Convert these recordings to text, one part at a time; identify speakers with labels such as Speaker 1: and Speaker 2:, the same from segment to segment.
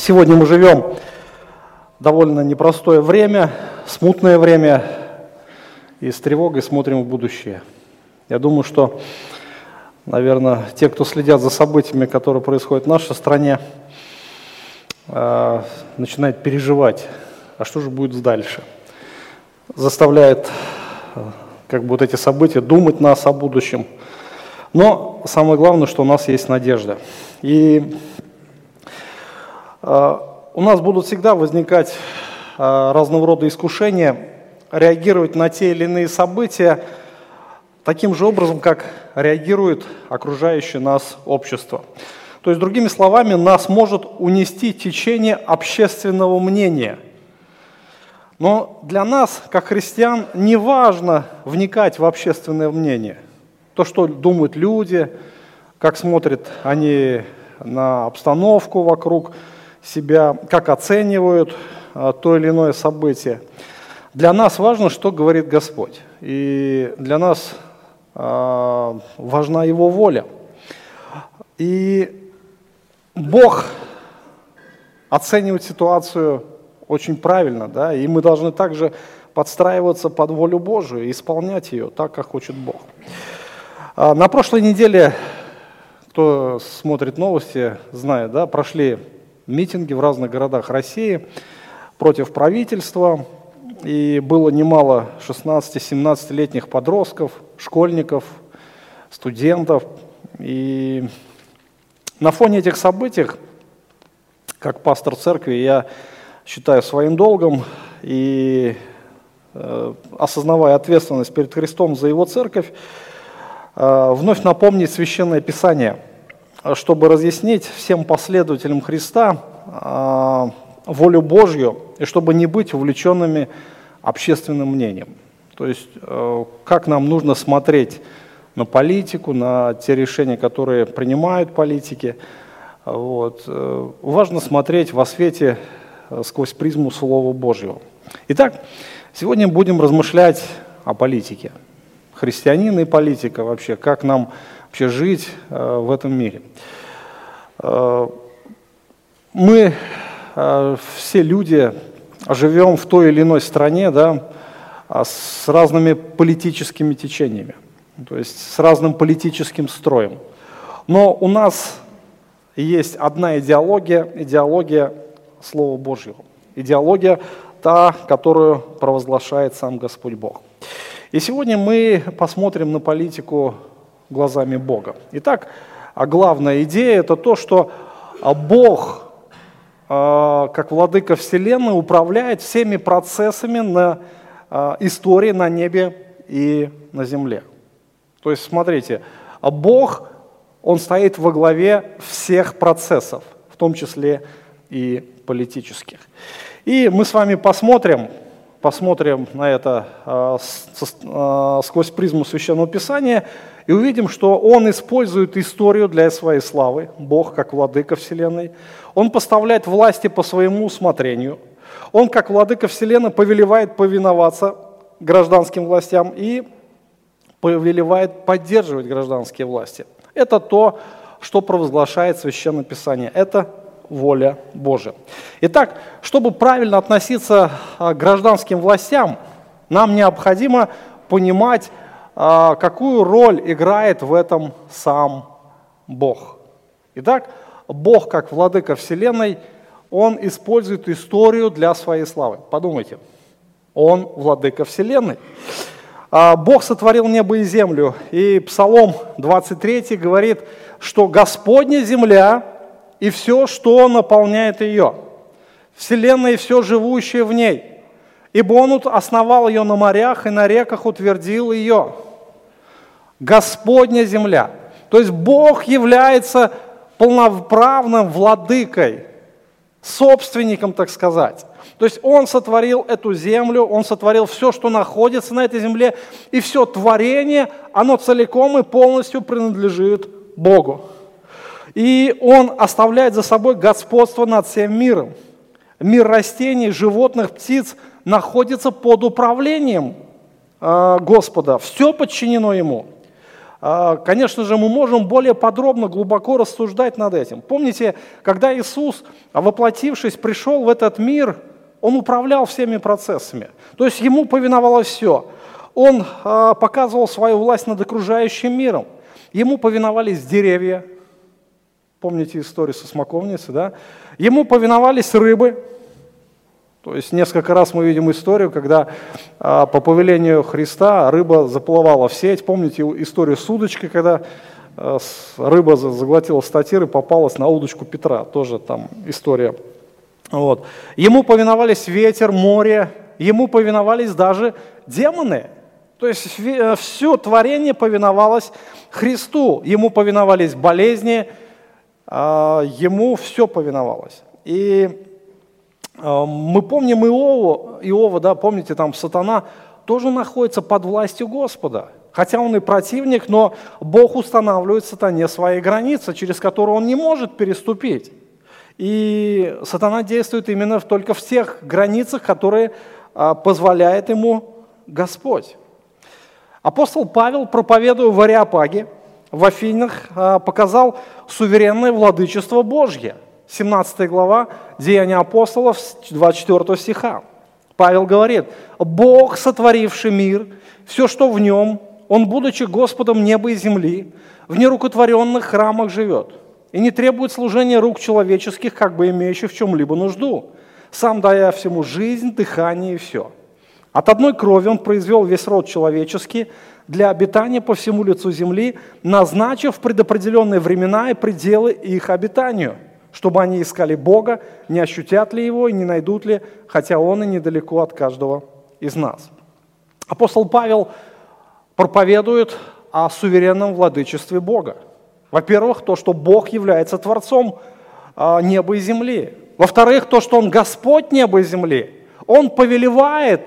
Speaker 1: Сегодня мы живем довольно непростое время, смутное время, и с тревогой смотрим в будущее. Я думаю, что, наверное, те, кто следят за событиями, которые происходят в нашей стране, э, начинают переживать, а что же будет дальше. Заставляет э, как бы вот эти события думать нас о будущем. Но самое главное, что у нас есть надежда. И у нас будут всегда возникать э, разного рода искушения реагировать на те или иные события таким же образом, как реагирует окружающее нас общество. То есть, другими словами, нас может унести течение общественного мнения. Но для нас, как христиан, не важно вникать в общественное мнение. То, что думают люди, как смотрят они на обстановку вокруг себя, как оценивают а, то или иное событие. Для нас важно, что говорит Господь. И для нас э, важна Его воля. И Бог оценивает ситуацию очень правильно, да, и мы должны также подстраиваться под волю Божию и исполнять ее так, как хочет Бог. А на прошлой неделе, кто смотрит новости, знает, да, прошли митинги в разных городах России против правительства, и было немало 16-17-летних подростков, школьников, студентов. И на фоне этих событий, как пастор церкви, я считаю своим долгом и э, осознавая ответственность перед Христом за Его церковь, э, вновь напомнить Священное Писание, чтобы разъяснить всем последователям Христа э, волю Божью, и чтобы не быть увлеченными общественным мнением. То есть э, как нам нужно смотреть на политику, на те решения, которые принимают политики. Вот. Э, важно смотреть во свете э, сквозь призму Слова Божьего. Итак, сегодня будем размышлять о политике. Христианин и политика вообще, как нам вообще жить в этом мире. Мы все люди живем в той или иной стране, да, а с разными политическими течениями, то есть с разным политическим строем. Но у нас есть одна идеология, идеология Слова Божьего. Идеология та, которую провозглашает сам Господь Бог. И сегодня мы посмотрим на политику глазами Бога. Итак, а главная идея – это то, что Бог а, как владыка Вселенной, управляет всеми процессами на а, истории на небе и на земле. То есть, смотрите, а Бог, Он стоит во главе всех процессов, в том числе и политических. И мы с вами посмотрим, посмотрим на это сквозь призму Священного Писания и увидим, что Он использует историю для своей славы, Бог как владыка Вселенной. Он поставляет власти по своему усмотрению. Он, как владыка Вселенной, повелевает повиноваться гражданским властям и повелевает поддерживать гражданские власти. Это то, что провозглашает Священное Писание. Это воля Божия. Итак, чтобы правильно относиться к гражданским властям, нам необходимо понимать, а, какую роль играет в этом сам Бог. Итак, Бог, как владыка Вселенной, Он использует историю для своей славы. Подумайте, Он владыка Вселенной. А, Бог сотворил небо и землю, и Псалом 23 говорит, что Господня земля и все, что наполняет ее, Вселенная и все живущее в ней, ибо Он основал ее на морях и на реках утвердил ее. Господня земля. То есть Бог является полноправным владыкой, собственником, так сказать. То есть Он сотворил эту землю, Он сотворил все, что находится на этой земле, и все творение, оно целиком и полностью принадлежит Богу. И Он оставляет за собой господство над всем миром. Мир растений, животных, птиц находится под управлением э, Господа. Все подчинено Ему. А, конечно же, мы можем более подробно, глубоко рассуждать над этим. Помните, когда Иисус, воплотившись, пришел в этот мир, Он управлял всеми процессами. То есть Ему повиновалось все. Он а, показывал свою власть над окружающим миром. Ему повиновались деревья. Помните историю со смоковницей, да? Ему повиновались рыбы. То есть несколько раз мы видим историю, когда а, по повелению Христа рыба заплывала в сеть. Помните историю с удочкой, когда а, рыба заглотила статир и попалась на удочку Петра. Тоже там история. Вот. Ему повиновались ветер, море, ему повиновались даже демоны. То есть все творение повиновалось Христу. Ему повиновались болезни, ему все повиновалось. И а, мы помним Иова, Иова, да, помните, там сатана тоже находится под властью Господа. Хотя он и противник, но Бог устанавливает сатане свои границы, через которые он не может переступить. И сатана действует именно только в тех границах, которые а, позволяет ему Господь. Апостол Павел, проповедуя в Ариапаге, в Афинах, а, показал суверенное владычество Божье – 17 глава Деяния апостолов, 24 стиха. Павел говорит, «Бог, сотворивший мир, все, что в нем, Он, будучи Господом неба и земли, в нерукотворенных храмах живет и не требует служения рук человеческих, как бы имеющих в чем-либо нужду, сам дая всему жизнь, дыхание и все. От одной крови Он произвел весь род человеческий для обитания по всему лицу земли, назначив предопределенные времена и пределы их обитанию – чтобы они искали Бога, не ощутят ли Его и не найдут ли, хотя Он и недалеко от каждого из нас. Апостол Павел проповедует о суверенном владычестве Бога. Во-первых, то, что Бог является Творцом а, неба и земли. Во-вторых, то, что Он Господь неба и земли. Он повелевает,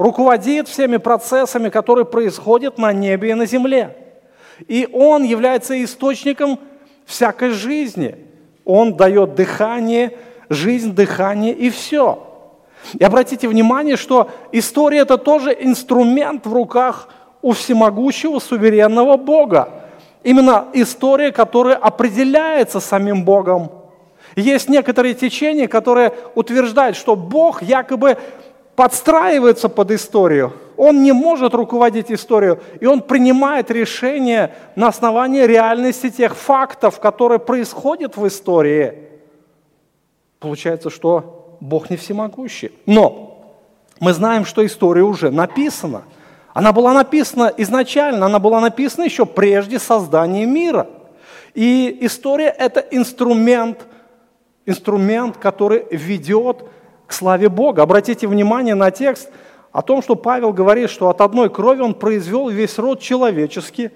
Speaker 1: руководит всеми процессами, которые происходят на небе и на земле. И Он является источником всякой жизни. Он дает дыхание, жизнь, дыхание и все. И обратите внимание, что история – это тоже инструмент в руках у всемогущего, суверенного Бога. Именно история, которая определяется самим Богом. Есть некоторые течения, которые утверждают, что Бог якобы подстраивается под историю. Он не может руководить историю, и он принимает решения на основании реальности тех фактов, которые происходят в истории. Получается, что Бог не всемогущий. Но мы знаем, что история уже написана. Она была написана изначально, она была написана еще прежде создания мира. И история – это инструмент, инструмент, который ведет славе Бога. Обратите внимание на текст о том, что Павел говорит, что от одной крови он произвел весь род человеческий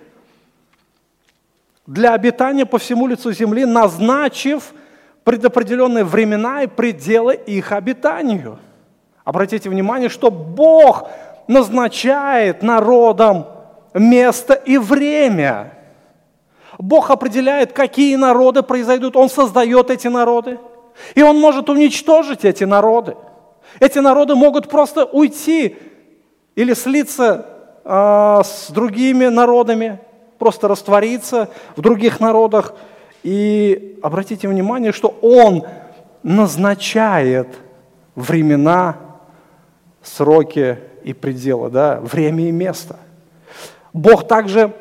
Speaker 1: для обитания по всему лицу земли, назначив предопределенные времена и пределы их обитанию. Обратите внимание, что Бог назначает народам место и время. Бог определяет, какие народы произойдут. Он создает эти народы – и он может уничтожить эти народы. Эти народы могут просто уйти или слиться э, с другими народами, просто раствориться в других народах. И обратите внимание, что он назначает времена, сроки и пределы, да, время и место. Бог также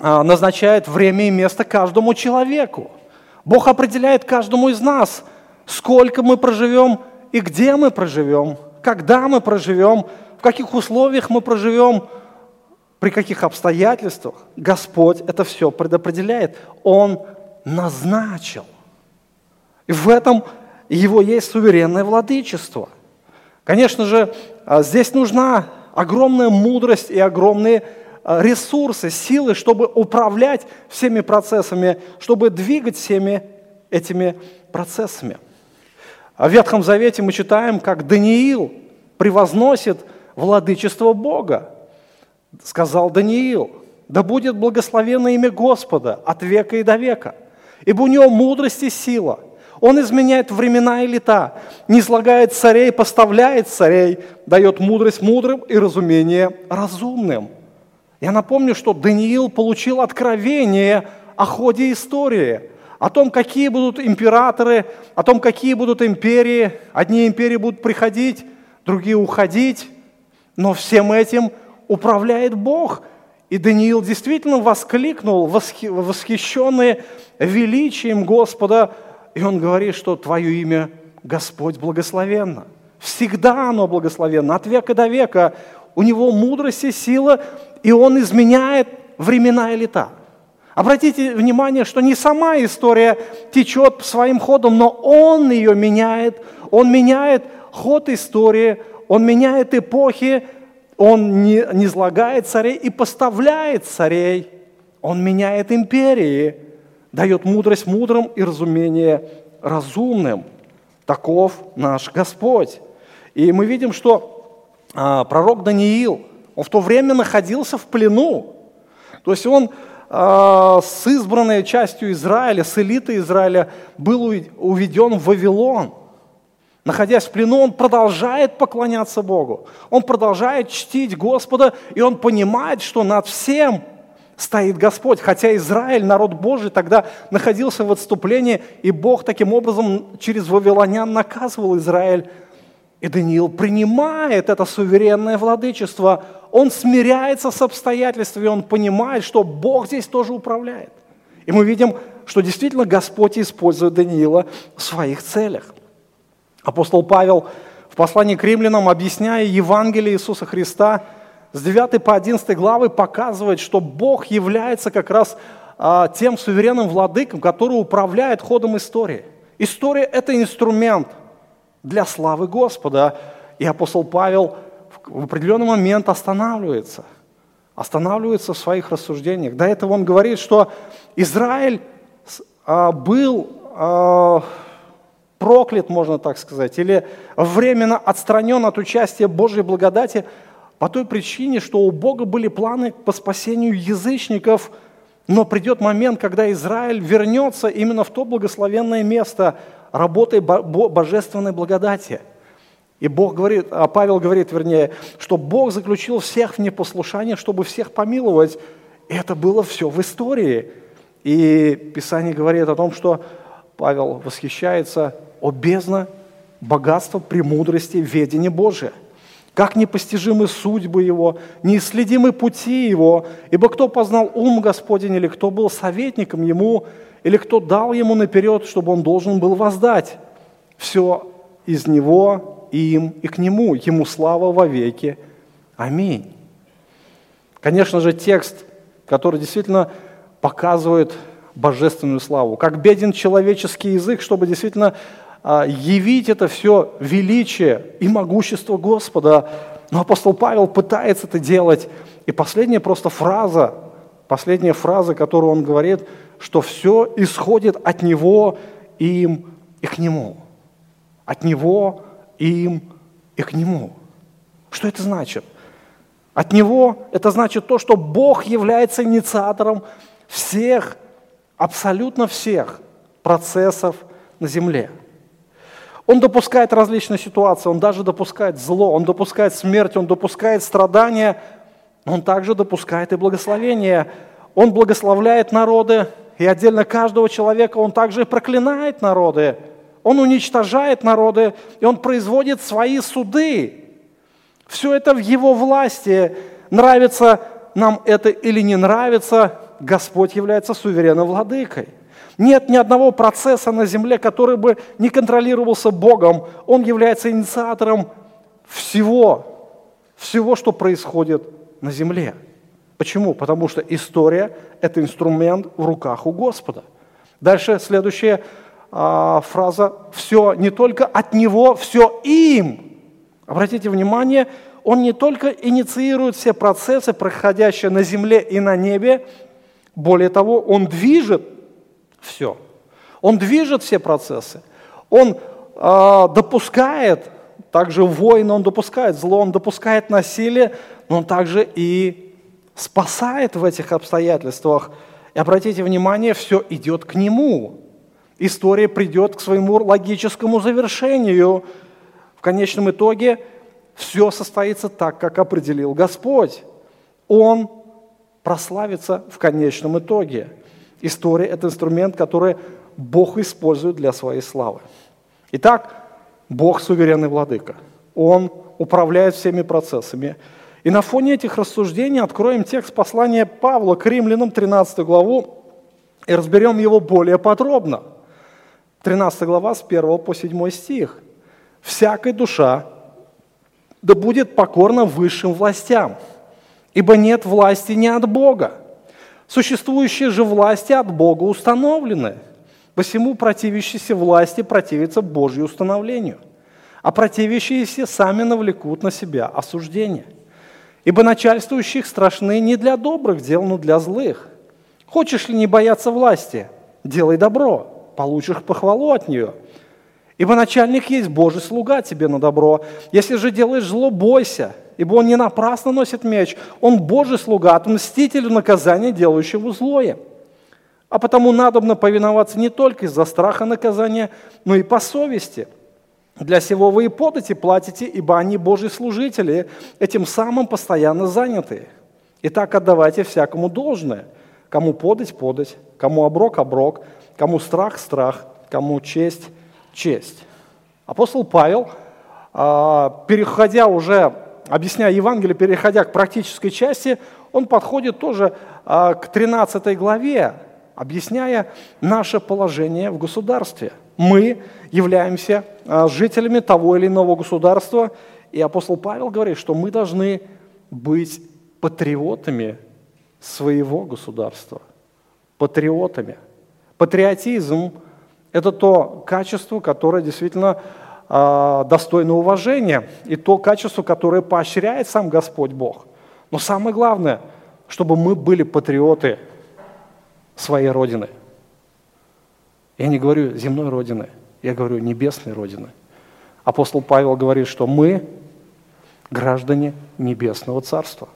Speaker 1: а, назначает время и место каждому человеку. Бог определяет каждому из нас, сколько мы проживем и где мы проживем, когда мы проживем, в каких условиях мы проживем, при каких обстоятельствах. Господь это все предопределяет. Он назначил. И в этом его есть суверенное владычество. Конечно же, а, здесь нужна огромная мудрость и огромные ресурсы, силы, чтобы управлять всеми процессами, чтобы двигать всеми этими процессами. В Ветхом Завете мы читаем, как Даниил превозносит владычество Бога. Сказал Даниил, да будет благословено имя Господа от века и до века, ибо у него мудрость и сила. Он изменяет времена и лета, не излагает царей, поставляет царей, дает мудрость мудрым и разумение разумным. Я напомню, что Даниил получил откровение о ходе истории, о том, какие будут императоры, о том, какие будут империи. Одни империи будут приходить, другие уходить, но всем этим управляет Бог. И Даниил действительно воскликнул, восхищенный величием Господа, и он говорит, что Твое имя Господь благословенно. Всегда оно благословенно, от века до века. У него мудрость и сила, и он изменяет времена и лета. Обратите внимание, что не сама история течет своим ходом, но он ее меняет. Он меняет ход истории, он меняет эпохи, он не, не излагает царей и поставляет царей. Он меняет империи, дает мудрость мудрым и разумение разумным. Таков наш Господь. И мы видим, что а, пророк Даниил, он в то время находился в плену. То есть он а, с избранной частью Израиля, с элитой Израиля был уведен в Вавилон. Находясь в плену, он продолжает поклоняться Богу. Он продолжает чтить Господа, и он понимает, что над всем стоит Господь. Хотя Израиль, народ Божий, тогда находился в отступлении, и Бог таким образом через вавилонян наказывал Израиль. И Даниил принимает это суверенное владычество. Он смиряется с обстоятельствами, он понимает, что Бог здесь тоже управляет. И мы видим, что действительно Господь использует Даниила в своих целях. Апостол Павел в послании к римлянам, объясняя Евангелие Иисуса Христа, с 9 по 11 главы показывает, что Бог является как раз а, тем суверенным владыком, который управляет ходом истории. История – это инструмент для славы Господа. И апостол Павел в определенный момент останавливается. Останавливается в своих рассуждениях. До этого он говорит, что Израиль а, был а, проклят, можно так сказать, или временно отстранен от участия Божьей благодати по той причине, что у Бога были планы по спасению язычников, но придет момент, когда Израиль вернется именно в то благословенное место работы божественной благодати. И Бог говорит, а Павел говорит, вернее, что Бог заключил всех в непослушание, чтобы всех помиловать. Это было все в истории. И Писание говорит о том, что Павел восхищается о бездна богатства, премудрости, ведения Божия. Как непостижимы судьбы Его, неисследимы пути Его, ибо кто познал ум Господень, или кто был советником Ему, или кто дал Ему наперед, чтобы Он должен был воздать. Все из Него, им и к Нему. Ему слава во веки. Аминь. Конечно же, текст, который действительно показывает божественную славу. Как беден человеческий язык, чтобы действительно а, явить это все величие и могущество Господа. Но апостол Павел пытается это делать. И последняя просто фраза, последняя фраза, которую он говорит, что все исходит от него, им и к нему. От него, им и к нему. Что это значит? От него это значит то, что Бог является инициатором всех, абсолютно всех процессов на земле. Он допускает различные ситуации, он даже допускает зло, он допускает смерть, он допускает страдания, но он также допускает и благословение. Он благословляет народы, и отдельно каждого человека он также и проклинает народы. Он уничтожает народы, и он производит свои суды. Все это в его власти. Нравится нам это или не нравится, Господь является суверенным владыкой. Нет ни одного процесса на земле, который бы не контролировался Богом. Он является инициатором всего, всего, что происходит на земле. Почему? Потому что история – это инструмент в руках у Господа. Дальше следующая а, фраза «все не только от Него, все им». Обратите внимание, Он не только инициирует все процессы, происходящие на земле и на небе, более того, Он движет все. Он движет все процессы. Он э, допускает, также воин он допускает зло, он допускает насилие, но он также и спасает в этих обстоятельствах. И обратите внимание, все идет к нему. История придет к своему логическому завершению. В конечном итоге все состоится так, как определил Господь. Он прославиться в конечном итоге. История – это инструмент, который Бог использует для своей славы. Итак, Бог – суверенный владыка. Он управляет всеми процессами. И на фоне этих рассуждений откроем текст послания Павла к римлянам, 13 главу, и разберем его более подробно. 13 глава с 1 по 7 стих. «Всякая душа да будет покорна высшим властям, ибо нет власти не от Бога. Существующие же власти от Бога установлены. Посему противящиеся власти противятся Божью установлению, а противящиеся сами навлекут на себя осуждение. Ибо начальствующих страшны не для добрых дел, но для злых. Хочешь ли не бояться власти? Делай добро, получишь похвалу от нее – Ибо начальник есть Божий слуга тебе на добро. Если же делаешь зло, бойся, ибо он не напрасно носит меч. Он Божий слуга, отмститель наказания, делающего злое. А потому надобно повиноваться не только из-за страха наказания, но и по совести. Для сего вы и подати платите, ибо они Божьи служители, этим самым постоянно занятые. Итак, отдавайте всякому должное. Кому подать – подать, кому оброк – оброк, кому страх – страх, кому честь честь. Апостол Павел, а, переходя уже, объясняя Евангелие, переходя к практической части, он подходит тоже а, к 13 главе, объясняя наше положение в государстве. Мы являемся а, жителями того или иного государства, и апостол Павел говорит, что мы должны быть патриотами своего государства. Патриотами. Патриотизм – это то качество, которое действительно э, достойно уважения, и то качество, которое поощряет сам Господь Бог. Но самое главное, чтобы мы были патриоты своей Родины. Я не говорю земной Родины, я говорю небесной Родины. Апостол Павел говорит, что мы граждане Небесного Царства.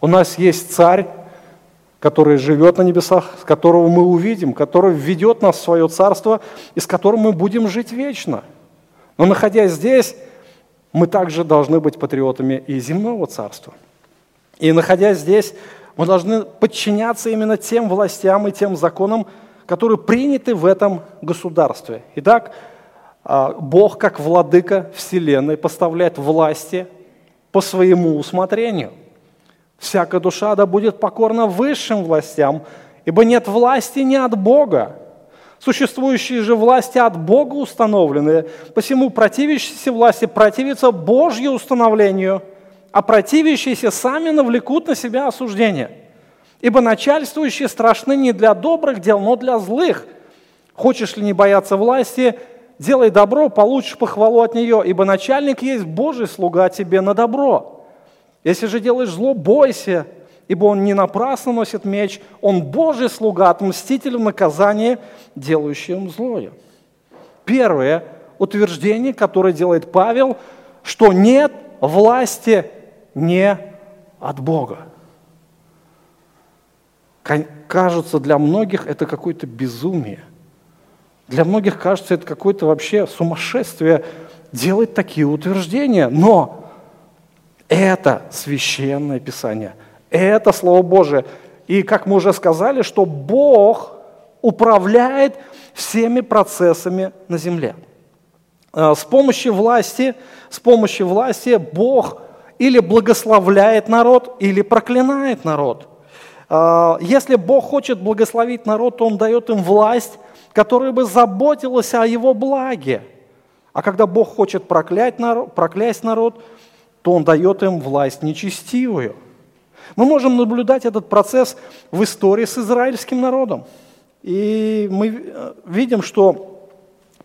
Speaker 1: У нас есть царь, который живет на небесах, с которого мы увидим, который введет нас в свое царство и с которым мы будем жить вечно. Но находясь здесь, мы также должны быть патриотами и земного царства. И находясь здесь, мы должны подчиняться именно тем властям и тем законам, которые приняты в этом государстве. Итак, а, Бог, как владыка Вселенной, поставляет власти по своему усмотрению. Всякая душа да будет покорна высшим властям, ибо нет власти не от Бога. Существующие же власти от Бога установлены, посему противящиеся власти противятся Божью установлению, а противящиеся сами навлекут на себя осуждение. Ибо начальствующие страшны не для добрых дел, но для злых. Хочешь ли не бояться власти, делай добро, получишь похвалу от нее, ибо начальник есть Божий слуга тебе на добро. Если же делаешь зло, бойся, ибо он не напрасно носит меч, он Божий слуга, отмститель в наказании, делающим злое. Первое утверждение, которое делает Павел, что нет власти не от Бога. Кажется, для многих это какое-то безумие. Для многих кажется, это какое-то вообще сумасшествие делать такие утверждения. Но это священное Писание, это Слово Божие. И как мы уже сказали, что Бог управляет всеми процессами на земле. А, с помощью власти, с помощью власти Бог или благословляет народ, или проклинает народ. А, если Бог хочет благословить народ, то Он дает им власть, которая бы заботилась о его благе. А когда Бог хочет проклять народ, проклясть народ, то он дает им власть нечестивую. Мы можем наблюдать этот процесс в истории с израильским народом. И мы э, видим, что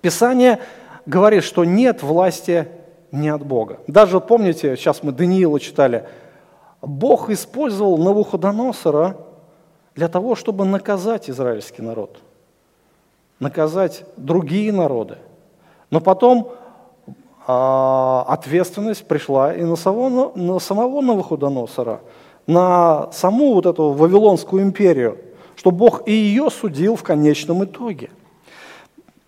Speaker 1: Писание говорит, что нет власти не от Бога. Даже помните, сейчас мы Даниила читали, Бог использовал Навуходоносора для того, чтобы наказать израильский народ, наказать другие народы. Но потом ответственность пришла и на самого, на самого Навуходоносора, на саму вот эту Вавилонскую империю, что Бог и ее судил в конечном итоге.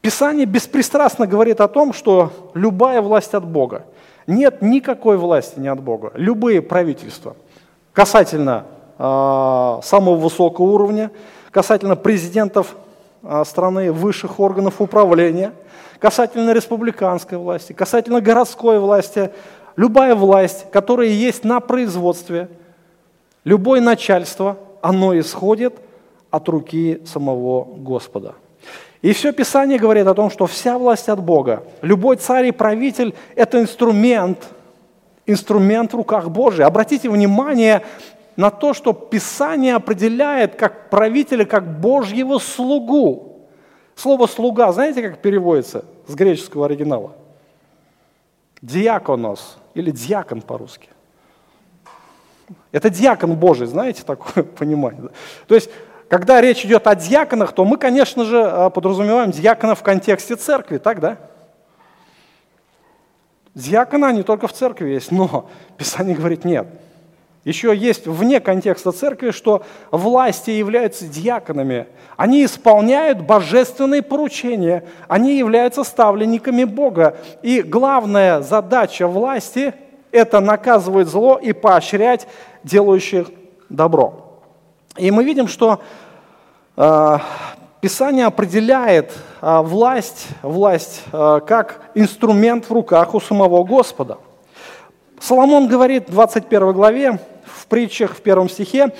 Speaker 1: Писание беспристрастно говорит о том, что любая власть от Бога. Нет никакой власти не от Бога. Любые правительства касательно а, самого высокого уровня, касательно президентов а, страны, высших органов управления, касательно республиканской власти, касательно городской власти, любая власть, которая есть на производстве, любое начальство, оно исходит от руки самого Господа. И все Писание говорит о том, что вся власть от Бога. Любой царь и правитель – это инструмент, инструмент в руках Божьих. Обратите внимание на то, что Писание определяет как правителя, как Божьего слугу. Слово «слуга» знаете, как переводится с греческого оригинала? Диаконос или диакон по-русски. Это диакон Божий, знаете, такое понимание. То есть когда речь идет о диаконах, то мы, конечно же, э, подразумеваем диакона в контексте церкви, так, да? Диакона не только в церкви есть, но Писание говорит нет. Еще есть вне контекста церкви, что власти являются диаконами. Они исполняют божественные поручения, они являются ставленниками Бога. И главная задача власти – это наказывать зло и поощрять делающих добро. И мы видим, что э, Писание определяет э, власть, власть э, как инструмент в руках у самого Господа. Соломон говорит в 21 главе, в притчах в первом стихе,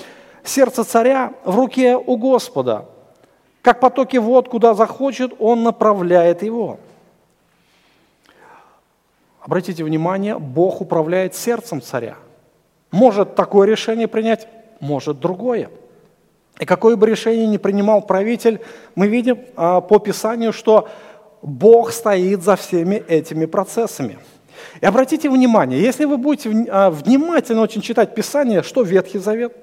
Speaker 1: «Сердце царя в руке у Господа, как потоки вод, куда захочет, он направляет его». Обратите внимание, Бог управляет сердцем царя. Может такое решение принять, может другое. И какое бы решение ни принимал правитель, мы видим а, по Писанию, что Бог стоит за всеми этими процессами. И обратите внимание, если вы будете а, внимательно очень читать Писание, что Ветхий Завет,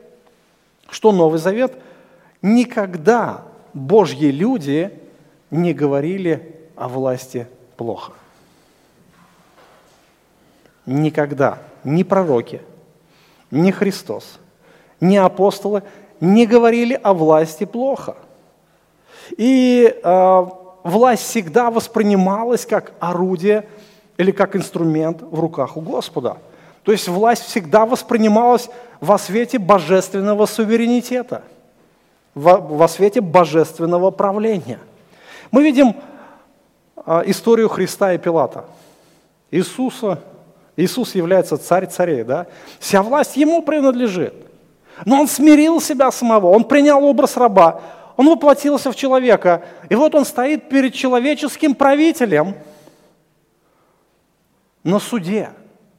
Speaker 1: что Новый Завет, никогда Божьи люди не говорили о власти плохо. Никогда. Ни пророки, ни Христос, ни апостолы не говорили о власти плохо. И э, власть всегда воспринималась как орудие или как инструмент в руках у Господа. То есть власть всегда воспринималась во свете божественного суверенитета, во, во свете божественного правления. Мы видим э, историю Христа и Пилата. Иисуса, Иисус является царь царей, да? Вся власть ему принадлежит. Но он смирил себя самого, он принял образ раба, он воплотился в человека. И вот он стоит перед человеческим правителем на суде.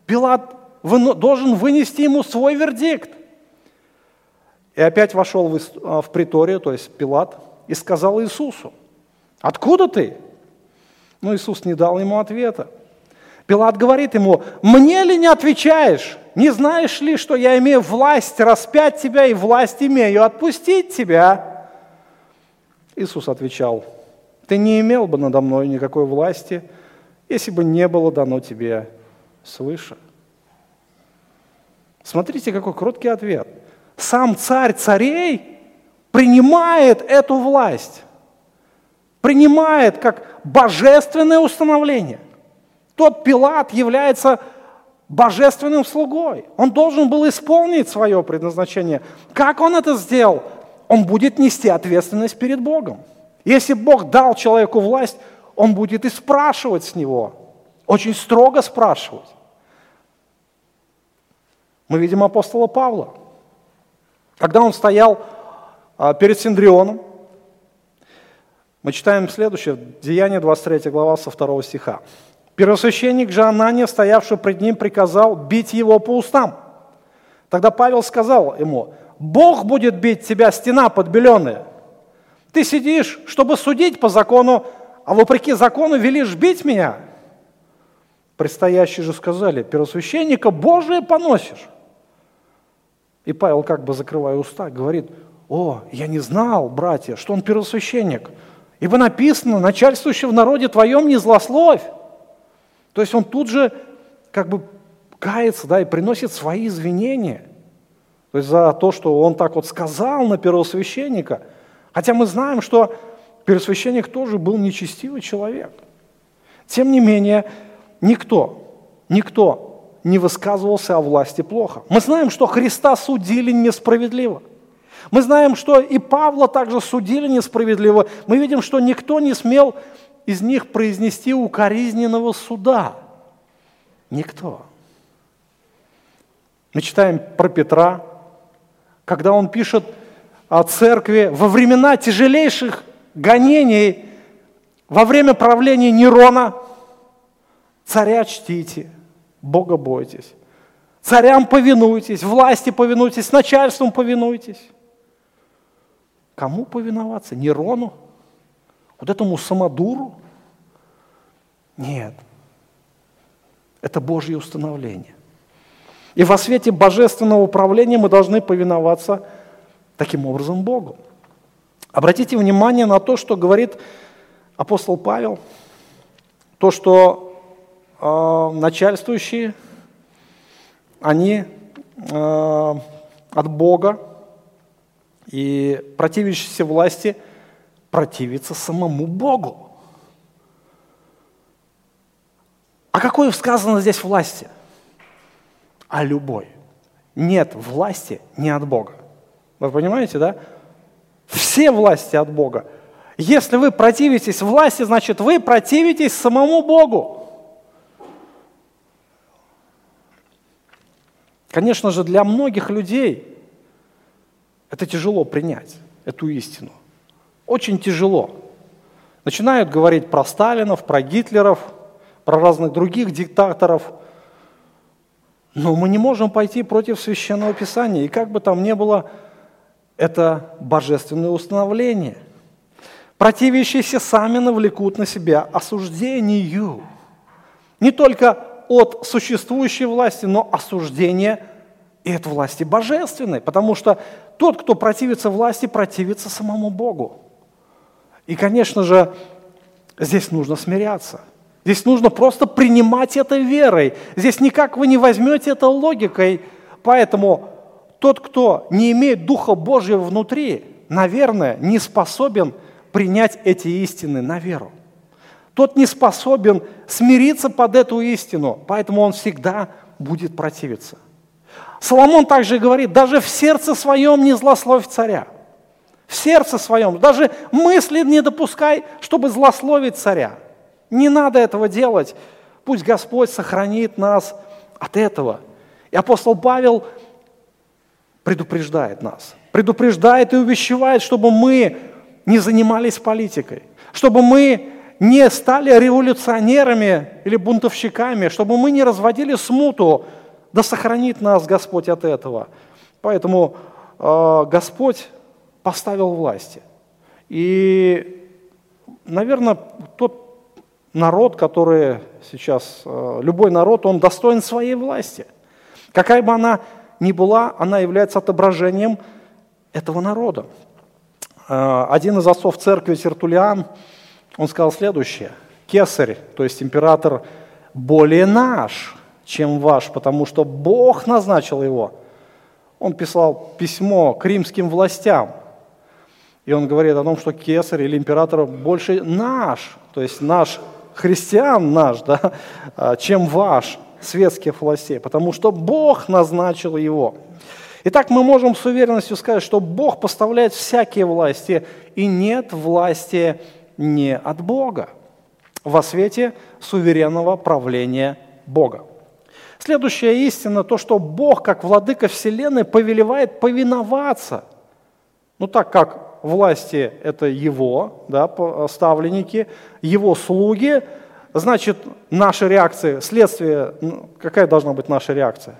Speaker 1: Пилат должен вынести ему свой вердикт. И опять вошел в, а, в приторию, то есть Пилат, и сказал Иисусу, откуда ты? Но Иисус не дал ему ответа. Пилат говорит ему, мне ли не отвечаешь? Не знаешь ли, что я имею власть распять тебя и власть имею отпустить тебя? Иисус отвечал, ты не имел бы надо мной никакой власти, если бы не было дано тебе свыше. Смотрите, какой кроткий ответ. Сам царь царей принимает эту власть, принимает как божественное установление. Тот Пилат является божественным слугой. Он должен был исполнить свое предназначение. Как он это сделал? Он будет нести ответственность перед Богом. Если Бог дал человеку власть, он будет и спрашивать с него. Очень строго спрашивать. Мы видим апостола Павла. Когда он стоял а, перед Синдрионом, мы читаем следующее, Деяние 23 глава со 2 стиха. Первосвященник же Анания, стоявший пред ним, приказал бить его по устам. Тогда Павел сказал ему, Бог будет бить тебя, стена подбеленная. Ты сидишь, чтобы судить по закону, а вопреки закону велишь бить меня. Предстоящие же сказали, первосвященника Божие поносишь. И Павел, как бы закрывая уста, говорит, о, я не знал, братья, что он первосвященник, ибо написано, начальствующий в народе твоем не злословь. То есть он тут же как бы кается, да, и приносит свои извинения. То есть за то, что он так вот сказал на первосвященника. Хотя мы знаем, что первосвященник тоже был нечестивый человек. Тем не менее, никто, никто не высказывался о власти плохо. Мы знаем, что Христа судили несправедливо. Мы знаем, что и Павла также судили несправедливо. Мы видим, что никто не смел из них произнести укоризненного суда. Никто. Мы читаем про Петра, когда он пишет о церкви во времена тяжелейших гонений, во время правления Нерона, царя чтите, Бога бойтесь. Царям повинуйтесь, власти повинуйтесь, начальством повинуйтесь. Кому повиноваться? Нерону? Вот этому самодуру? Нет. Это Божье установление. И во свете божественного управления мы должны повиноваться таким образом Богу. Обратите внимание на то, что говорит апостол Павел, то, что э, начальствующие, они э, от Бога, и противящийся власти противится самому Богу. А какой сказано здесь власти? А любой. Нет власти не от Бога. Вы понимаете, да? Все власти от Бога. Если вы противитесь власти, значит вы противитесь самому Богу. Конечно же, для многих людей это тяжело принять, эту истину. Очень тяжело. Начинают говорить про Сталинов, про Гитлеров, про разных других диктаторов. Но мы не можем пойти против Священного Писания. И как бы там ни было, это божественное установление. Противящиеся сами навлекут на себя осуждению. Не только от существующей власти, но осуждение и от власти божественной. Потому что тот, кто противится власти, противится самому Богу. И, конечно же, здесь нужно смиряться. Здесь нужно просто принимать это верой. Здесь никак вы не возьмете это логикой. Поэтому тот, кто не имеет Духа Божьего внутри, наверное, не способен принять эти истины на веру. Тот не способен смириться под эту истину, поэтому он всегда будет противиться. Соломон также говорит, даже в сердце своем не злословь царя. В сердце своем, даже мысли не допускай, чтобы злословить царя. Не надо этого делать. Пусть Господь сохранит нас от этого. И апостол Павел предупреждает нас, предупреждает и увещевает, чтобы мы не занимались политикой, чтобы мы не стали революционерами или бунтовщиками, чтобы мы не разводили смуту, да сохранит нас Господь от этого. Поэтому э, Господь поставил власти. И, наверное, тот народ, который сейчас, э, любой народ, он достоин своей власти. Какая бы она ни была, она является отображением этого народа. Э, один из отцов церкви Тертулиан, он сказал следующее. Кесарь, то есть император, более наш – чем ваш, потому что Бог назначил его. Он писал письмо к римским властям, и он говорит о том, что кесарь или император больше наш, то есть наш христиан наш, да, а, чем ваш, светских властей, потому что Бог назначил его. Итак, мы можем с уверенностью сказать, что Бог поставляет всякие власти, и нет власти не от Бога во свете суверенного правления Бога. Следующая истина, то, что Бог, как владыка Вселенной, повелевает повиноваться. Ну так как власти – это Его да, ставленники, Его слуги, значит, наша реакция, следствие, ну, какая должна быть наша реакция?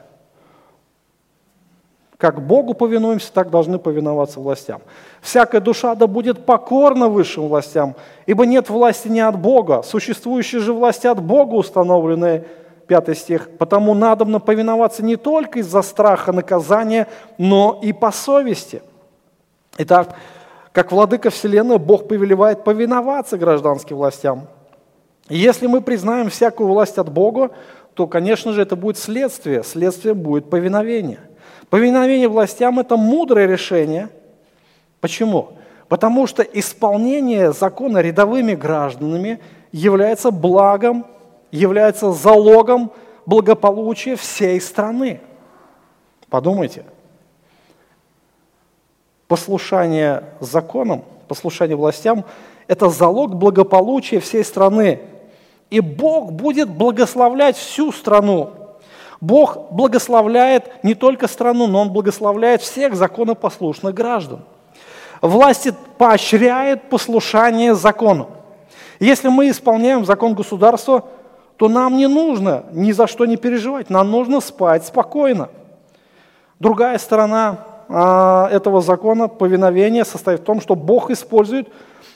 Speaker 1: Как Богу повинуемся, так должны повиноваться властям. Всякая душа да будет покорна высшим властям, ибо нет власти не от Бога, существующие же власти от Бога установленные – 5 стих, «Потому надобно повиноваться не только из-за страха наказания, но и по совести». Итак, как владыка Вселенной, Бог повелевает повиноваться гражданским властям. И если мы признаем всякую власть от Бога, то, конечно же, это будет следствие. Следствие будет повиновение. Повиновение властям – это мудрое решение. Почему? Потому что исполнение закона рядовыми гражданами является благом является залогом благополучия всей страны. Подумайте. Послушание законам, послушание властям – это залог благополучия всей страны. И Бог будет благословлять всю страну. Бог благословляет не только страну, но Он благословляет всех законопослушных граждан. Власти поощряет послушание закону. Если мы исполняем закон государства, то нам не нужно ни за что не переживать, нам нужно спать спокойно. Другая сторона а, этого закона повиновения состоит в том, что Бог использует,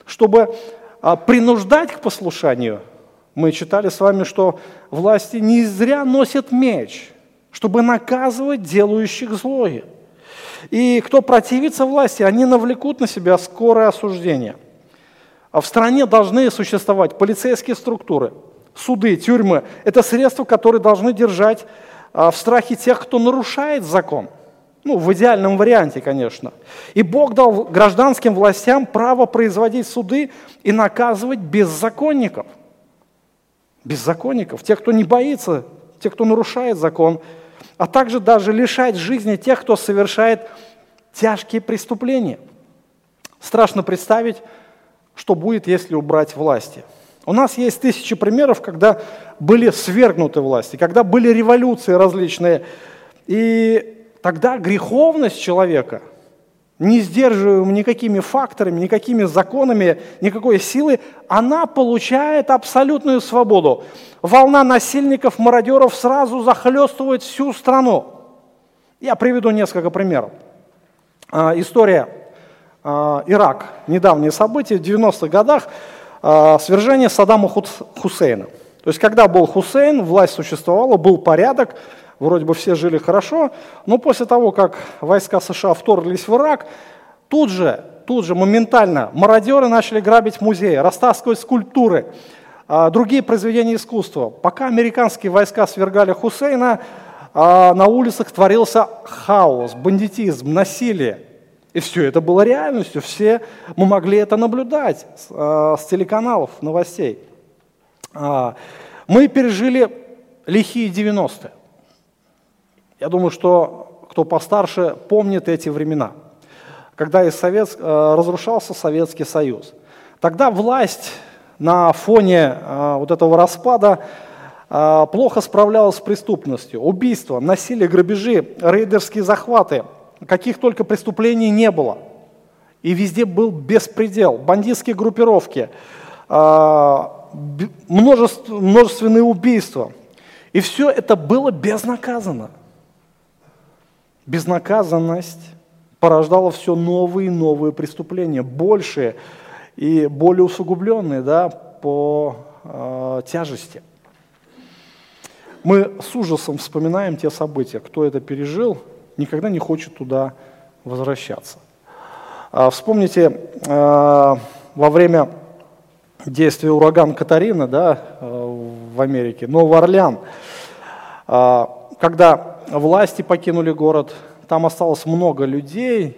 Speaker 1: чтобы а, принуждать к послушанию. Мы читали с вами, что власти не зря носят меч, чтобы наказывать делающих злое. И кто противится власти, они навлекут на себя скорое осуждение. А в стране должны существовать полицейские структуры, суды, тюрьмы. Это средства, которые должны держать а, в страхе тех, кто нарушает закон. Ну, в идеальном варианте, конечно. И Бог дал гражданским властям право производить суды и наказывать беззаконников. Беззаконников, тех, кто не боится, тех, кто нарушает закон – а также даже лишать жизни тех, кто совершает тяжкие преступления. Страшно представить, что будет, если убрать власти. У нас есть тысячи примеров, когда были свергнуты власти, когда были революции различные. И тогда греховность человека – не сдерживаем никакими факторами, никакими законами, никакой силы, она получает абсолютную свободу. Волна насильников, мародеров сразу захлестывает всю страну. Я приведу несколько примеров. А, история а, Ирак, недавние события, в 90-х годах а, свержение Саддама Хусейна. То есть, когда был Хусейн, власть существовала, был порядок, вроде бы все жили хорошо, но после того, как войска США вторглись в Ирак, тут же, тут же моментально мародеры начали грабить музеи, растаскивать скульптуры, а, другие произведения искусства. Пока американские войска свергали Хусейна, а, на улицах творился хаос, бандитизм, насилие. И все это было реальностью, все мы могли это наблюдать с, а, телеканалов, новостей. Мы пережили лихие 90-е. Я думаю, что кто постарше помнит эти времена, когда из Совет... Э, разрушался Советский Союз. Тогда власть на фоне э, вот этого распада э, плохо справлялась с преступностью. Убийства, насилие, грабежи, рейдерские захваты. Каких только преступлений не было. И везде был беспредел, бандитские группировки, множественные убийства. И все это было безнаказанно безнаказанность порождала все новые и новые преступления, большие и более усугубленные да, по э, тяжести. Мы с ужасом вспоминаем те события. Кто это пережил, никогда не хочет туда возвращаться. А, вспомните, э, во время действия урагана Катарина да, э, в Америке, Новый Орлеан, э, когда власти покинули город, там осталось много людей,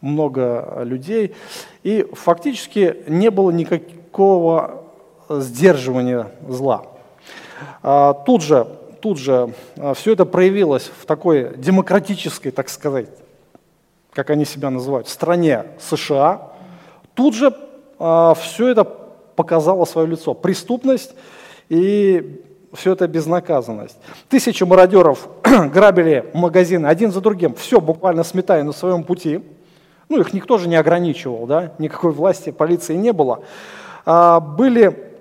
Speaker 1: много людей, и фактически не было никакого сдерживания зла. А, тут же, тут же а, все это проявилось в такой демократической, так сказать, как они себя называют, стране США. Тут же а, все это показало свое лицо. Преступность и все это безнаказанность. Тысячи мародеров грабили магазины один за другим, все буквально сметая на своем пути. Ну, их никто же не ограничивал, да, никакой власти, полиции не было. А, были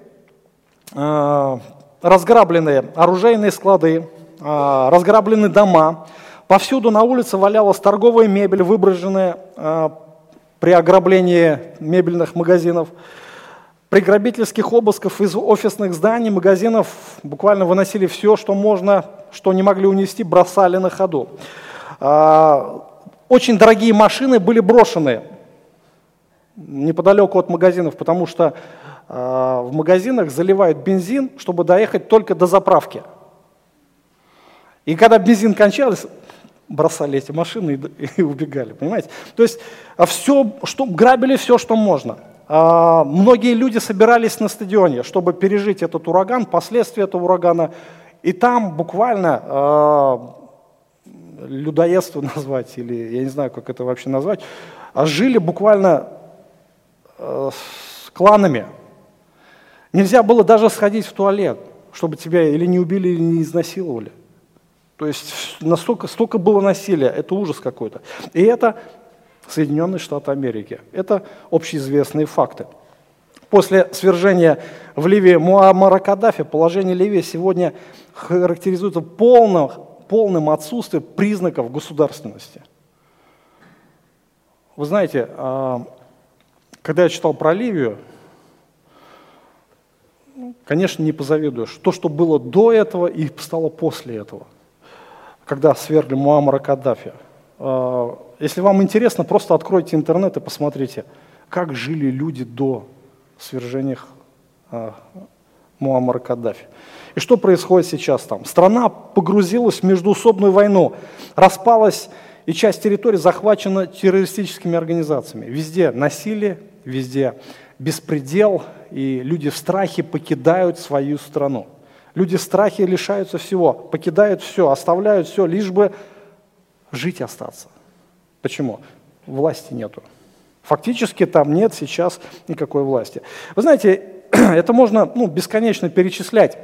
Speaker 1: а, разграблены оружейные склады, а, разграблены дома, повсюду на улице валялась торговая мебель, выброшенная а, при ограблении мебельных магазинов. При грабительских обысках из офисных зданий, магазинов буквально выносили все, что можно, что не могли унести, бросали на ходу. А, очень дорогие машины были брошены неподалеку от магазинов, потому что а, в магазинах заливают бензин, чтобы доехать только до заправки. И когда бензин кончался, бросали эти машины и, убегали, понимаете? То есть а все, что, грабили все, что можно – многие люди собирались на стадионе, чтобы пережить этот ураган, последствия этого урагана, И там буквально э, людоедство назвать, или я не знаю, как это вообще назвать, а жили буквально с кланами. Нельзя было даже сходить в туалет, чтобы тебя или не убили, или не изнасиловали. То есть настолько, столько было насилия, это ужас какой-то. И это Соединенные Штаты Америки. Это общеизвестные факты. После свержения в Ливии Муаммара Каддафи положение Ливии сегодня характеризуется полным, полным отсутствием признаков государственности. Вы знаете, а, когда я читал про Ливию, конечно, не позавидуешь. То, что было до этого и стало после этого, когда свергли Муаммара Каддафи. Если вам интересно, просто откройте интернет и посмотрите, как жили люди до свержения а, Муаммара Каддафи. И что происходит сейчас там? Страна погрузилась в междуусобную войну, распалась, и часть территории захвачена террористическими организациями. Везде насилие, везде беспредел, и люди в страхе покидают свою страну. Люди в страхе лишаются всего, покидают все, оставляют все, лишь бы жить остаться. Почему? Власти нету. Фактически там нет сейчас никакой власти. Вы знаете, это можно ну, бесконечно перечислять.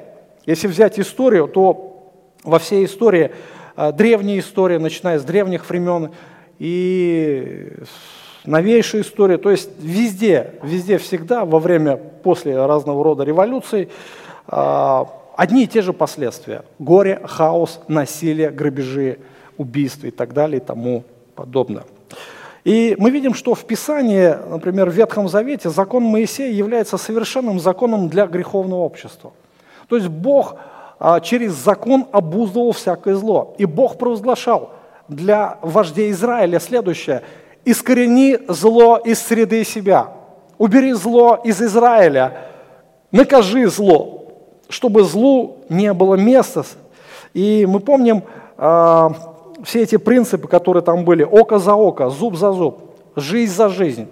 Speaker 1: Если взять историю, то во всей истории, э, древняя история, начиная с древних времен и новейшая история, то есть везде, везде всегда во время, после разного рода революций, э, одни и те же последствия. Горе, хаос, насилие, грабежи, убийства и так далее и тому подобное. И мы видим, что в Писании, например, в Ветхом Завете, закон Моисея является совершенным законом для греховного общества. То есть Бог а, через закон обуздывал всякое зло. И Бог провозглашал для вождей Израиля следующее. «Искорени зло из среды себя, убери зло из Израиля, накажи зло, чтобы злу не было места». И мы помним, а, все эти принципы, которые там были, око за око, зуб за зуб, жизнь за жизнь.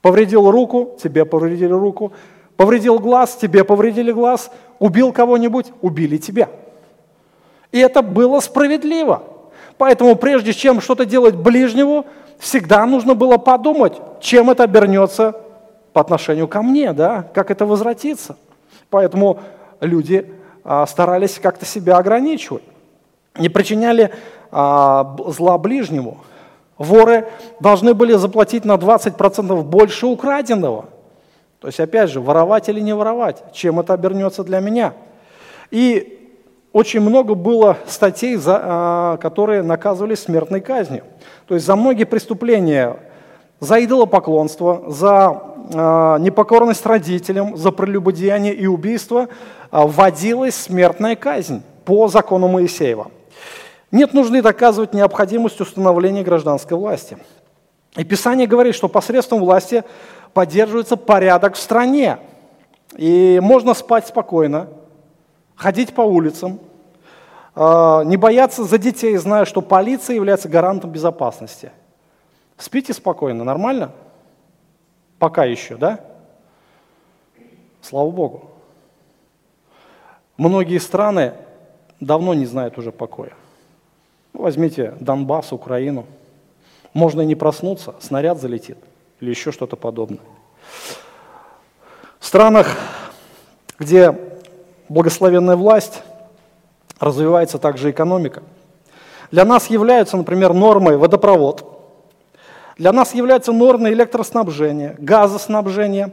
Speaker 1: Повредил руку, тебе повредили руку. Повредил глаз, тебе повредили глаз. Убил кого-нибудь, убили тебя. И это было справедливо. Поэтому прежде чем что-то делать ближнему, всегда нужно было подумать, чем это обернется по отношению ко мне, да, как это возвратится. Поэтому люди а, старались как-то себя ограничивать не причиняли а, зла ближнему. Воры должны были заплатить на 20% больше украденного. То есть, опять же, воровать или не воровать, чем это обернется для меня. И очень много было статей, а, которые наказывали смертной казнью. То есть за многие преступления, за идолопоклонство, за а, непокорность родителям, за прелюбодеяние и убийство вводилась смертная казнь по закону Моисеева. Нет нужды доказывать необходимость установления гражданской власти. И Писание говорит, что посредством власти поддерживается порядок в стране. И можно спать спокойно, ходить по улицам, а, не бояться за детей, зная, что полиция является гарантом безопасности. Спите спокойно, нормально? Пока еще, да? Слава Богу. Многие страны давно не знают уже покоя. Возьмите Донбасс, Украину. Можно и не проснуться, снаряд залетит или еще что-то подобное. В странах, где благословенная власть, развивается также экономика. Для нас являются, например, нормой водопровод. Для нас являются нормой электроснабжения, газоснабжения,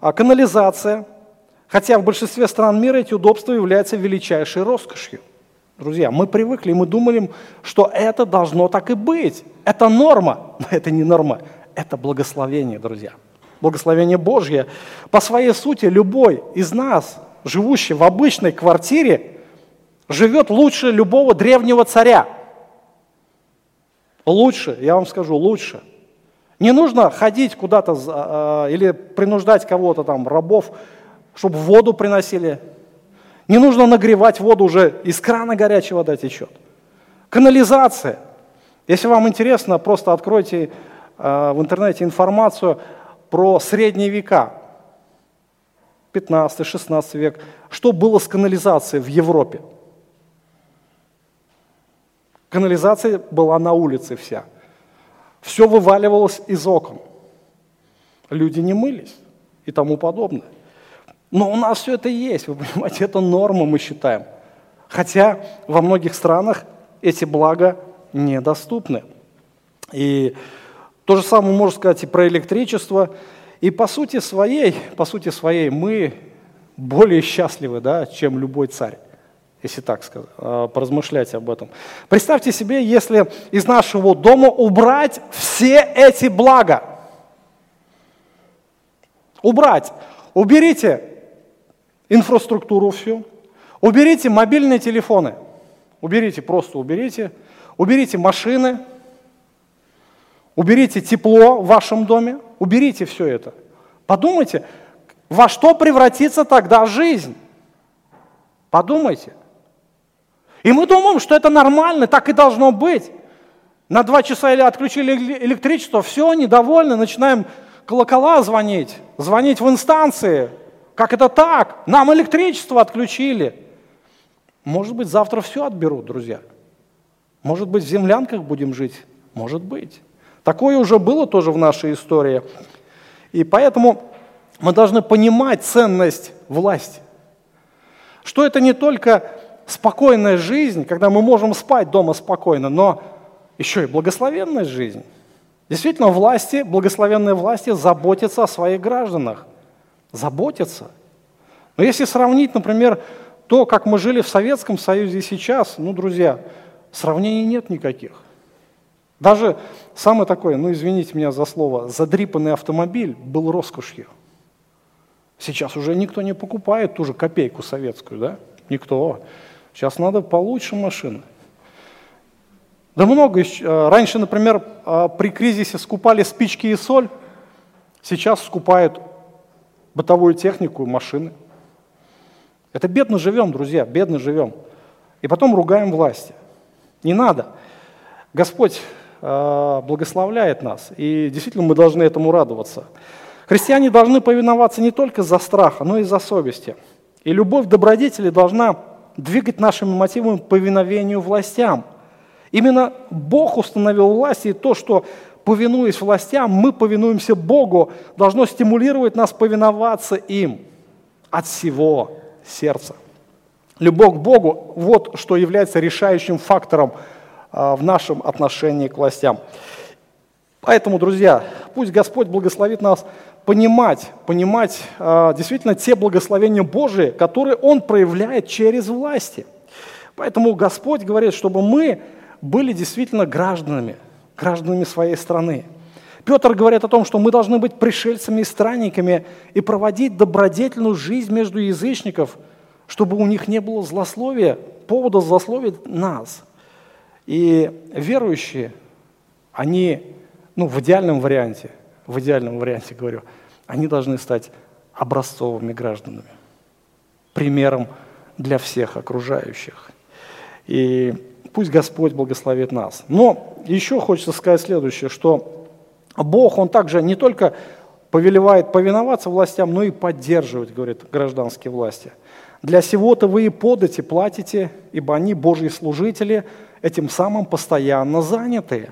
Speaker 1: а, канализация. Хотя в большинстве стран мира эти удобства являются величайшей роскошью. Друзья, мы привыкли, мы думали, что это должно так и быть. Это норма. Но это не норма, это благословение, друзья. Благословение Божье. По своей сути, любой из нас, живущий в обычной квартире, живет лучше любого древнего царя. Лучше, я вам скажу, лучше. Не нужно ходить куда-то а, или принуждать кого-то там, рабов, чтобы воду приносили не нужно нагревать воду, уже из крана горячая вода течет. Канализация. Если вам интересно, просто откройте э, в интернете информацию про средние века. 15-16 век. Что было с канализацией в Европе? Канализация была на улице вся. Все вываливалось из окон. Люди не мылись и тому подобное. Но у нас все это есть, вы понимаете, это норма, мы считаем. Хотя во многих странах эти блага недоступны. И то же самое можно сказать и про электричество. И по сути своей, по сути своей мы более счастливы, да, чем любой царь, если так сказать, а, поразмышлять об этом. Представьте себе, если из нашего дома убрать все эти блага. Убрать. Уберите инфраструктуру всю, уберите мобильные телефоны, уберите, просто уберите, уберите машины, уберите тепло в вашем доме, уберите все это. Подумайте, во что превратится тогда жизнь? Подумайте. И мы думаем, что это нормально, так и должно быть. На два часа или отключили электричество, все, недовольны, начинаем колокола звонить, звонить в инстанции, как это так? Нам электричество отключили. Может быть, завтра все отберут, друзья. Может быть, в землянках будем жить? Может быть. Такое уже было тоже в нашей истории. И поэтому мы должны понимать ценность власти. Что это не только спокойная жизнь, когда мы можем спать дома спокойно, но еще и благословенная жизнь. Действительно, власти, благословенные власти заботятся о своих гражданах заботятся. Но если сравнить, например, то, как мы жили в Советском Союзе и сейчас, ну, друзья, сравнений нет никаких. Даже самый такой, ну, извините меня за слово, задрипанный автомобиль был роскошью. Сейчас уже никто не покупает ту же копейку советскую, да? Никто. Сейчас надо получше машины. Да много. Э, раньше, например, э, при кризисе скупали спички и соль, сейчас скупают бытовую технику, машины. Это бедно живем, друзья, бедно живем. И потом ругаем власти. Не надо. Господь э, благословляет нас, и действительно мы должны этому радоваться. Христиане должны повиноваться не только за страха, но и за совести. И любовь добродетели должна двигать нашими мотивами повиновению властям. Именно Бог установил власть, и то, что повинуясь властям, мы повинуемся Богу, должно стимулировать нас повиноваться им от всего сердца. Любовь к Богу – вот что является решающим фактором а, в нашем отношении к властям. Поэтому, друзья, пусть Господь благословит нас понимать, понимать а, действительно те благословения Божии, которые Он проявляет через власти. Поэтому Господь говорит, чтобы мы были действительно гражданами – гражданами своей страны. Петр говорит о том, что мы должны быть пришельцами и странниками и проводить добродетельную жизнь между язычников, чтобы у них не было злословия, повода злословить нас. И верующие, они, ну, в идеальном варианте, в идеальном варианте говорю, они должны стать образцовыми гражданами, примером для всех окружающих. И пусть Господь благословит нас. Но еще хочется сказать следующее, что Бог, Он также не только повелевает повиноваться властям, но и поддерживать, говорит, гражданские власти. Для сего-то вы и подати платите, ибо они Божьи служители, этим самым постоянно занятые.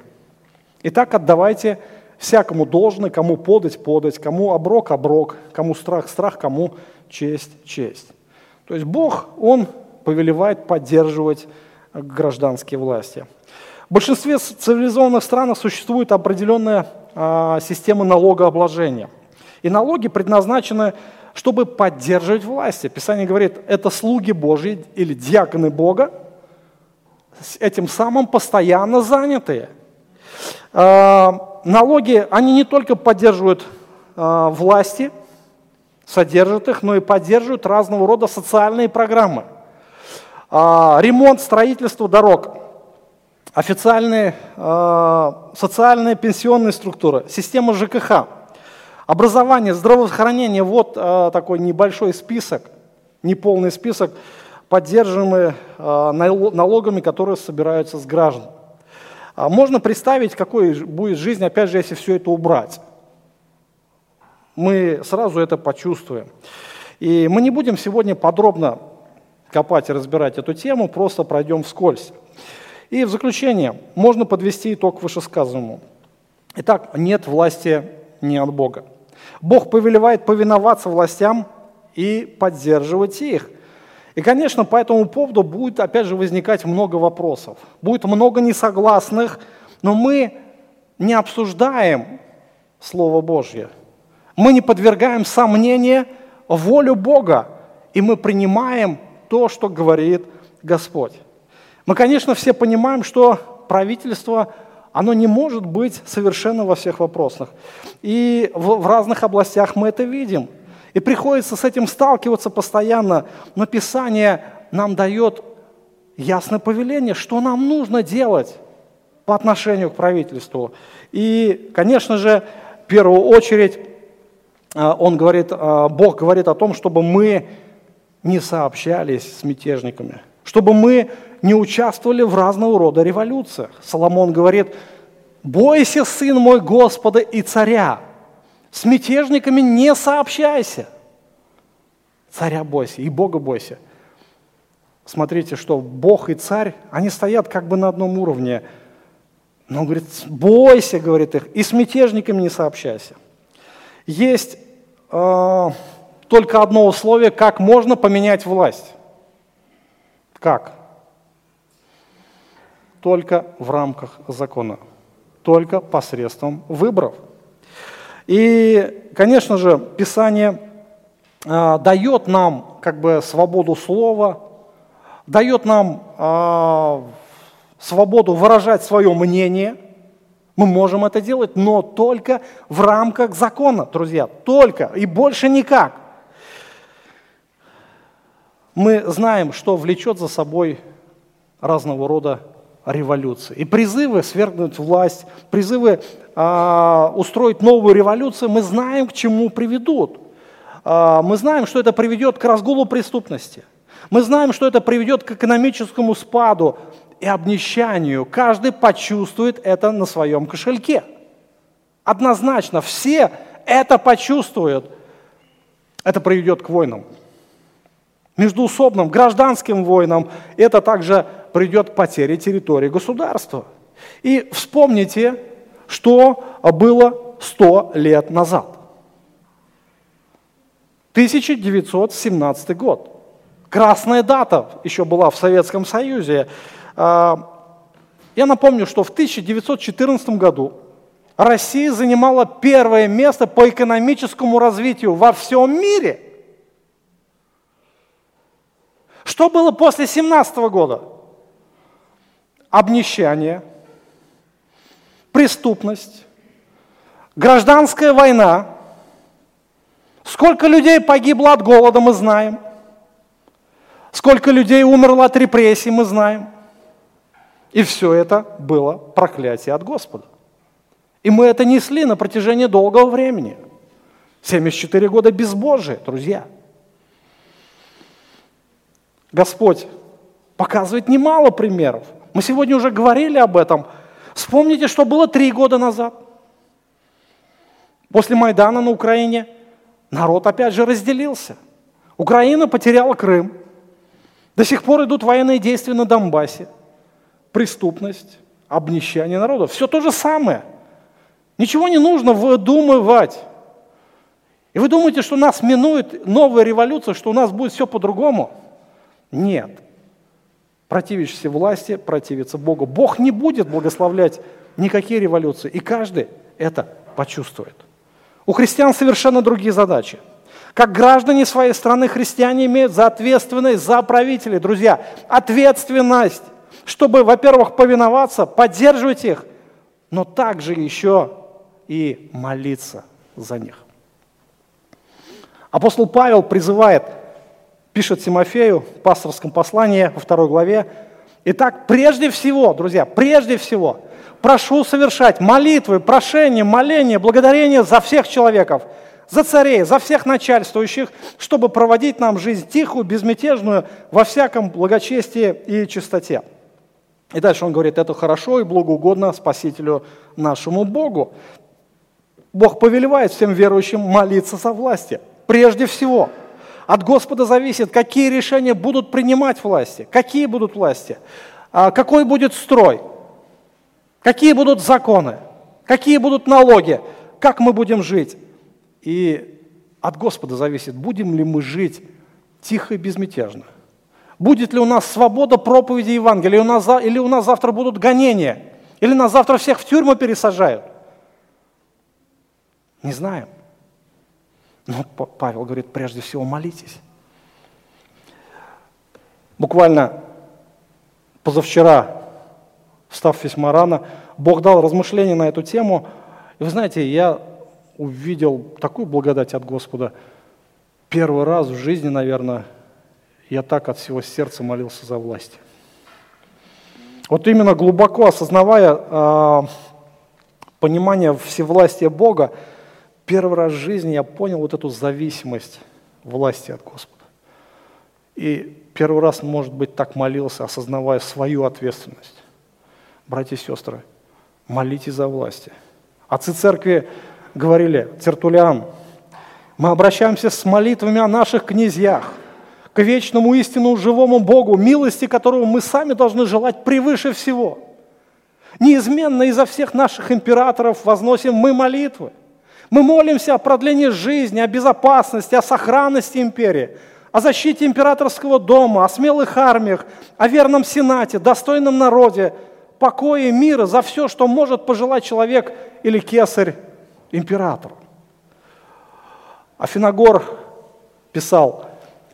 Speaker 1: Итак, отдавайте всякому должное, кому подать, подать, кому оброк, оброк, кому страх, страх, кому честь, честь. То есть Бог, Он повелевает поддерживать гражданские власти. В большинстве цивилизованных стран существует определенная а, система налогообложения. И налоги предназначены, чтобы поддерживать власти. Писание говорит, это слуги Божьи или диаконы Бога, этим самым постоянно занятые. А, налоги, они не только поддерживают а, власти, содержат их, но и поддерживают разного рода социальные программы – ремонт, строительство дорог, официальные а, социальные пенсионные структуры, система ЖКХ, образование, здравоохранение. Вот а, такой небольшой список, неполный список, поддерживаемые налогами, которые собираются с граждан. Можно представить, какой будет жизнь, опять же, если все это убрать. Мы сразу это почувствуем. И мы не будем сегодня подробно копать и разбирать эту тему, просто пройдем вскользь. И в заключение можно подвести итог вышесказанному. Итак, нет власти не от Бога. Бог повелевает повиноваться властям и поддерживать их. И, конечно, по этому поводу будет, опять же, возникать много вопросов. Будет много несогласных, но мы не обсуждаем Слово Божье. Мы не подвергаем сомнения волю Бога, и мы принимаем то, что говорит Господь. Мы, конечно, все понимаем, что правительство, оно не может быть совершенно во всех вопросах. И в, в разных областях мы это видим. И приходится с этим сталкиваться постоянно. Но Писание нам дает ясное повеление, что нам нужно делать по отношению к правительству. И, конечно же, в первую очередь, а, он говорит, а, Бог говорит о том, чтобы мы не сообщались с мятежниками, чтобы мы не участвовали в разного рода революциях. Соломон говорит, бойся, сын мой, Господа и царя, с мятежниками не сообщайся. Царя бойся и Бога бойся. Смотрите, что Бог и царь, они стоят как бы на одном уровне. Но он говорит, бойся, говорит их, и с мятежниками не сообщайся. Есть э, только одно условие, как можно поменять власть. Как? Только в рамках закона, только посредством выборов. И, конечно же, Писание э, дает нам как бы свободу слова, дает нам э, свободу выражать свое мнение. Мы можем это делать, но только в рамках закона, друзья, только и больше никак. Мы знаем, что влечет за собой разного рода революции. И призывы свергнуть власть, призывы а, устроить новую революцию, мы знаем, к чему приведут. А, мы знаем, что это приведет к разгулу преступности. Мы знаем, что это приведет к экономическому спаду и обнищанию. Каждый почувствует это на своем кошельке. Однозначно, все это почувствуют. Это приведет к войнам. Междуусобным, гражданским войнам. Это также придет к потере территории государства. И вспомните, что было 100 лет назад. 1917 год. Красная дата еще была в Советском Союзе. А, я напомню, что в 1914 году Россия занимала первое место по экономическому развитию во всем мире. Что было после 17 года? Обнищание, преступность, гражданская война. Сколько людей погибло от голода, мы знаем. Сколько людей умерло от репрессий, мы знаем. И все это было проклятие от Господа. И мы это несли на протяжении долгого времени. 74 года безбожия, друзья. Господь показывает немало примеров – мы сегодня уже говорили об этом. Вспомните, что было три года назад. После Майдана на Украине народ опять же разделился. Украина потеряла Крым. До сих пор идут военные действия на Донбассе. Преступность, обнищание народа. Все то же самое. Ничего не нужно выдумывать. И вы думаете, что нас минует новая революция, что у нас будет все по-другому? Нет. Противящийся власти противится Богу. Бог не будет благословлять никакие революции, и каждый это почувствует. У христиан совершенно другие задачи. Как граждане своей страны христиане имеют за ответственность за правителей, друзья, ответственность, чтобы, во-первых, повиноваться, поддерживать их, но также еще и молиться за них. Апостол Павел призывает пишет Тимофею в пасторском послании во второй главе. Итак, прежде всего, друзья, прежде всего, прошу совершать молитвы, прошения, моления, благодарения за всех человеков, за царей, за всех начальствующих, чтобы проводить нам жизнь тихую, безмятежную, во всяком благочестии и чистоте. И дальше он говорит, это хорошо и благоугодно Спасителю нашему Богу. Бог повелевает всем верующим молиться за власти. Прежде всего – От Господа зависит, какие решения будут принимать власти, какие будут власти, а, какой будет строй, какие будут законы, какие будут налоги, как мы будем жить. И от Господа зависит, будем ли мы жить тихо и безмятежно. Будет ли у нас свобода проповеди Евангелия, или у нас, или у нас завтра будут гонения, или нас завтра всех в тюрьму пересажают. Не знаем. Но Павел говорит, прежде всего молитесь. Буквально позавчера, встав весьма рано, Бог дал размышления на эту тему. И вы знаете, я увидел такую благодать от Господа. Первый раз в жизни, наверное, я так от всего сердца молился за власть. Вот именно глубоко осознавая э, понимание всевластия Бога, первый раз в жизни я понял вот эту зависимость власти от Господа. И первый раз, может быть, так молился, осознавая свою ответственность. Братья и сестры, молитесь за власти. Отцы церкви говорили, Цертулиан, мы обращаемся с молитвами о наших князьях, к вечному истинному живому Богу, милости которого мы сами должны желать превыше всего. Неизменно изо всех наших императоров возносим мы молитвы. Мы молимся о продлении жизни, о безопасности, о сохранности империи, о защите императорского дома, о смелых армиях, о верном сенате, достойном народе, покое, мира за все, что может пожелать человек или кесарь императору. Афиногор писал,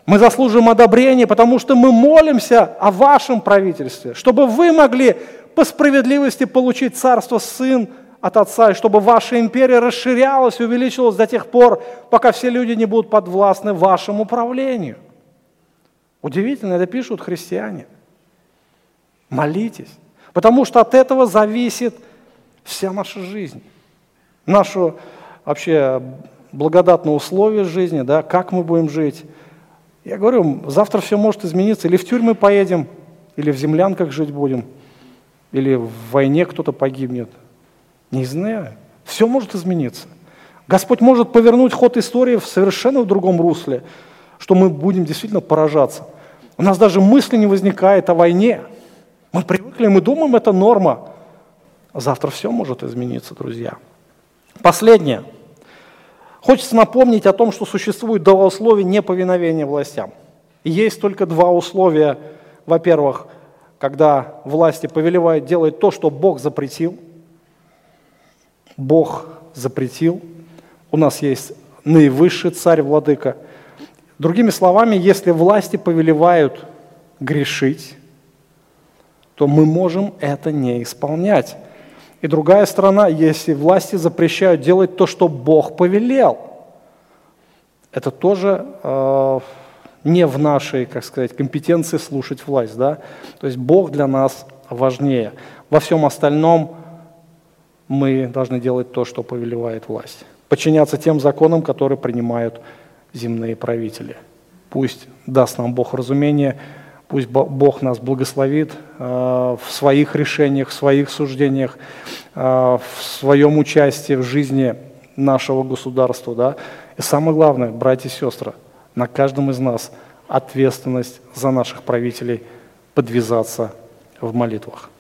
Speaker 1: мы заслуживаем одобрения, потому что мы молимся о вашем правительстве, чтобы вы могли по справедливости получить царство сын от Отца, и чтобы ваша империя расширялась и увеличилась до тех пор, пока все люди не будут подвластны вашему правлению. Удивительно, это пишут христиане. Молитесь, потому что от этого зависит вся наша жизнь, наше вообще благодатное условие жизни, да, как мы будем жить. Я говорю, завтра все может измениться, или в тюрьмы поедем, или в землянках жить будем, или в войне кто-то погибнет – не знаю. Все может измениться. Господь может повернуть ход истории в совершенно другом русле, что мы будем действительно поражаться. У нас даже мысли не возникает о войне. Мы привыкли, мы думаем, это норма. завтра все может измениться, друзья. Последнее. Хочется напомнить о том, что существует два условия неповиновения властям. Есть только два условия. Во-первых, когда власти повелевают делать то, что Бог запретил – Бог запретил. У нас есть наивысший царь-владыка. Другими словами, если власти повелевают грешить, то мы можем это не исполнять. И другая сторона, если власти запрещают делать то, что Бог повелел, это тоже э, не в нашей, как сказать, компетенции слушать власть. Да? То есть Бог для нас важнее. Во всем остальном мы должны делать то, что повелевает власть. Подчиняться тем законам, которые принимают земные правители. Пусть даст нам Бог разумение, пусть Бог нас благословит э, в своих решениях, в своих суждениях, э, в своем участии в жизни нашего государства. Да? И самое главное, братья и сестры, на каждом из нас ответственность за наших правителей подвязаться в молитвах.